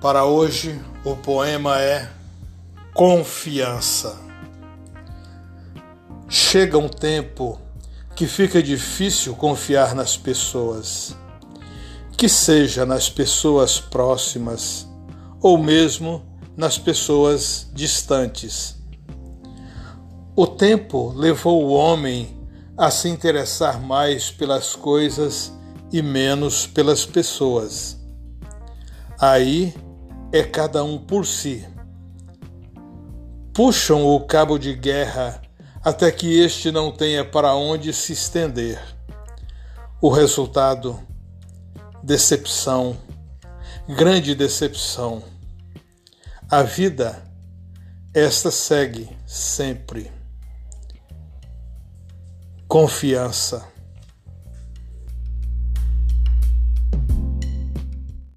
Para hoje, o poema é Confiança. Chega um tempo que fica difícil confiar nas pessoas, que seja nas pessoas próximas ou mesmo nas pessoas distantes. O tempo levou o homem a se interessar mais pelas coisas e menos pelas pessoas. Aí é cada um por si. Puxam o cabo de guerra até que este não tenha para onde se estender. O resultado: decepção, grande decepção. A vida, esta segue sempre. Confiança.